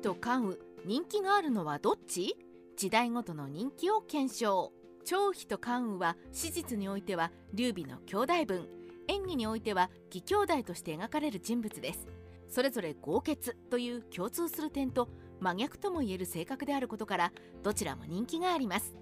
と関羽人気があるのはどっち？時代ごとの人気を検証。張飛と関羽は史実においては劉備の兄弟分。演技においては義兄弟として描かれる人物です。それぞれ豪傑という共通する点と真逆ともいえる性格であることからどちらも人気があります。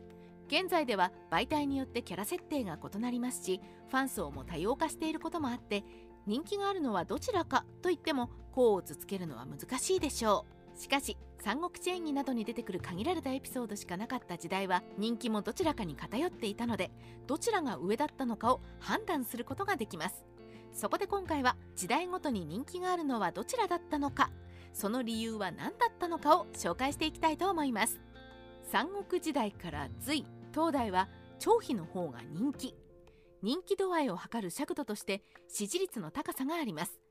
現在では媒体によってキャラ設定が異なりますしファン層も多様化していることもあって人気があるのはどちらかといっても甲をつつけるのは難しいでしょう。しかし三国志演義などに出てくる限られたエピソードしかなかった時代は人気もどちらかに偏っていたのでどちらが上だったのかを判断することができます。そこで今回は時代ごとに人気があるのはどちらだったのかその理由は何だったのかを紹介していきたいと思います。三国時代から隋東大は張飛の方が人気。人気度合いを測る尺度として支持率の高さがあります。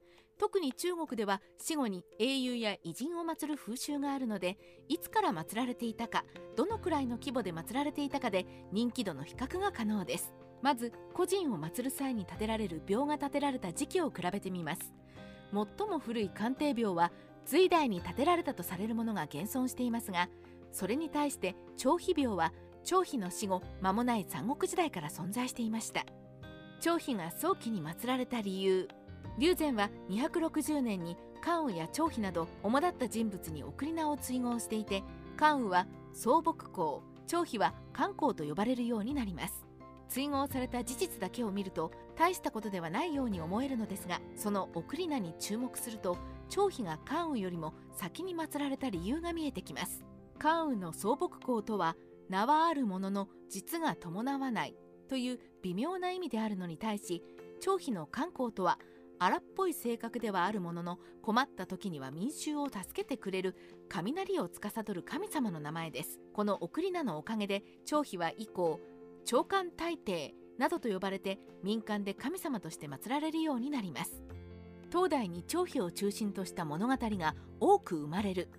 特に中国では死後に英雄や偉人を祀る風習があるのでいつから祀られていたかどのくらいの規模で祀られていたかで人気度の比較が可能です。まず個人を祀る際に建てられる廟が建てられた時期を比べてみます。最も古い鑑定廟は隋代に建てられたとされるものが現存していますがそれに対して張飛廟は張飛の死後間もない三国時代から存在していました。張飛が早期に祀られた理由龍禅は260年に関羽や張飛など主だった人物に送り名を追号していて関羽は総北公張飛は関公と呼ばれるようになります。追号された事実だけを見ると大したことではないように思えるのですがその送り名に注目すると張飛が関羽よりも先に祀られた理由が見えてきます。関羽の総北公とは名はあるものの実が伴わないという微妙な意味であるのに対し張飛の関公とは荒っぽい性格ではあるものの困った時には民衆を助けてくれる雷を司る神様の名前です。この送り名のおかげで張飛は以降長官大帝などと呼ばれて民間で神様として祀られるようになります。東大に張飛を中心とした物語が多く生まれる。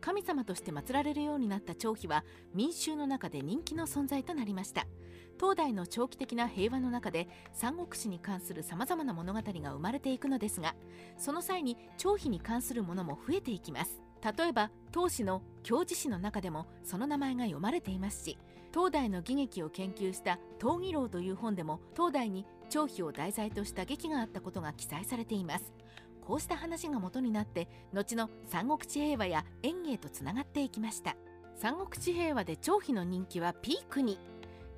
神様として祀られるようになった張飛は民衆の中で人気の存在となりました。東大の長期的な平和の中で三国志に関するさまざまな物語が生まれていくのですがその際に張飛に関するものも増えていきます。例えば当時の教示史の中でもその名前が読まれていますし東大の戯劇を研究した「闘技楼」という本でも東大に張飛を題材とした劇があったことが記載されています。こうした話が元になって後の三国志平和や演芸とつながっていきました。三国志平和で張飛の人気はピークに。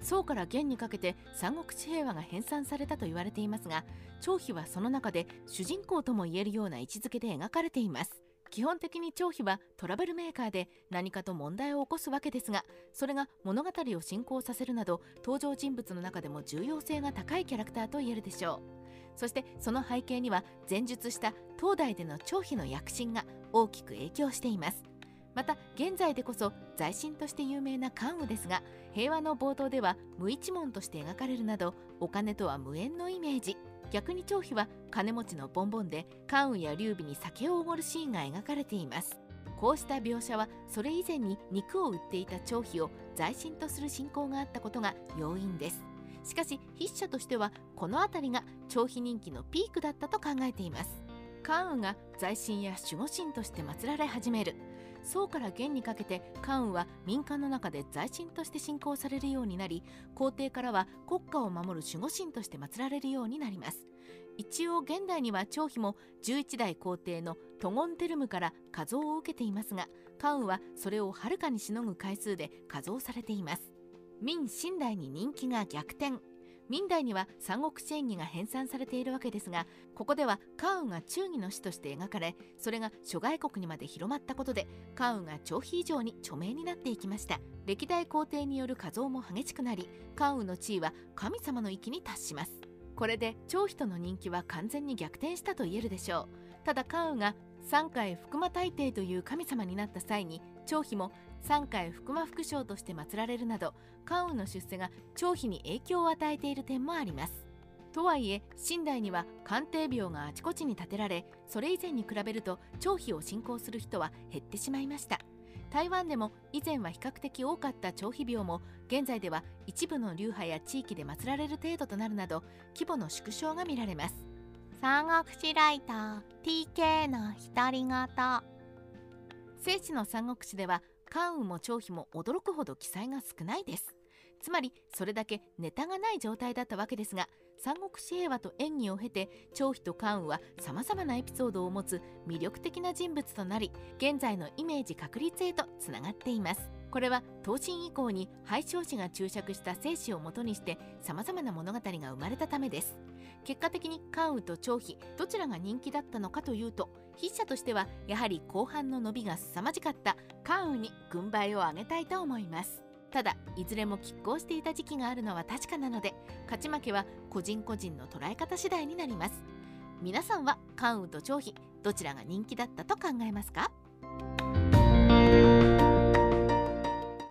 宋から元にかけて三国志平和が編纂されたと言われていますが張飛はその中で主人公ともいえるような位置づけで描かれています。基本的に張飛はトラベルメーカーで何かと問題を起こすわけですがそれが物語を進行させるなど登場人物の中でも重要性が高いキャラクターと言えるでしょう。そしてその背景には前述した東大での張飛の躍進が大きく影響しています。また現在でこそ在神として有名な関羽ですが平和の冒頭では無一文として描かれるなどお金とは無縁のイメージ。逆に張飛は金持ちのボンボンで関羽や劉備に酒をおごるシーンが描かれています。こうした描写はそれ以前に肉を売っていた張飛を在神とする信仰があったことが要因です。しかし筆者としてはこの辺りが張飛人気のピークだったと考えています。関羽が在神や守護神として祀られ始める。宋から元にかけて関羽は民間の中で在神として信仰されるようになり皇帝からは国家を守る守護神として祀られるようになります。一応現代には張飛も11代皇帝のトゴンテルムから加増を受けていますが関羽はそれをはるかにしのぐ回数で加増されています。明清代に人気が逆転。明代には三国志演義が編纂されているわけですがここでは関羽が忠義の死として描かれそれが諸外国にまで広まったことで関羽が張飛以上に著名になっていきました。歴代皇帝による加増も激しくなり関羽の地位は神様の域に達します。これで張飛との人気は完全に逆転したと言えるでしょう。ただ関羽が三海福間大帝という神様になった際に張飛も三海福間副将として祀られるなど関羽の出世が張飛に影響を与えている点もあります。とはいえ清代には鑑定廟があちこちに建てられそれ以前に比べると張飛を信仰する人は減ってしまいました。台湾でも以前は比較的多かった張飛廟も現在では一部の流派や地域で祀られる程度となるなど規模の縮小が見られます。三国志ライター TK の独り言聖地の三国志では関羽も張飛も驚くほど記載が少ないです。つまりそれだけネタがない状態だったわけですが三国志平和と演技を経て張飛と関羽はさまざまなエピソードを持つ魅力的な人物となり現在のイメージ確立へとつながっています。これは東晋以降に廃将士が注釈した生死をもとにしてさまざまな物語が生まれたためです。結果的に関羽と張飛どちらが人気だったのかというと筆者としてはやはり後半の伸びが凄まじかった。関羽に軍配を上げたいと思います。ただいずれも拮抗していた時期があるのは確かなので勝ち負けは個人個人の捉え方次第になります。皆さんは関羽と張飛どちらが人気だったと考えますか？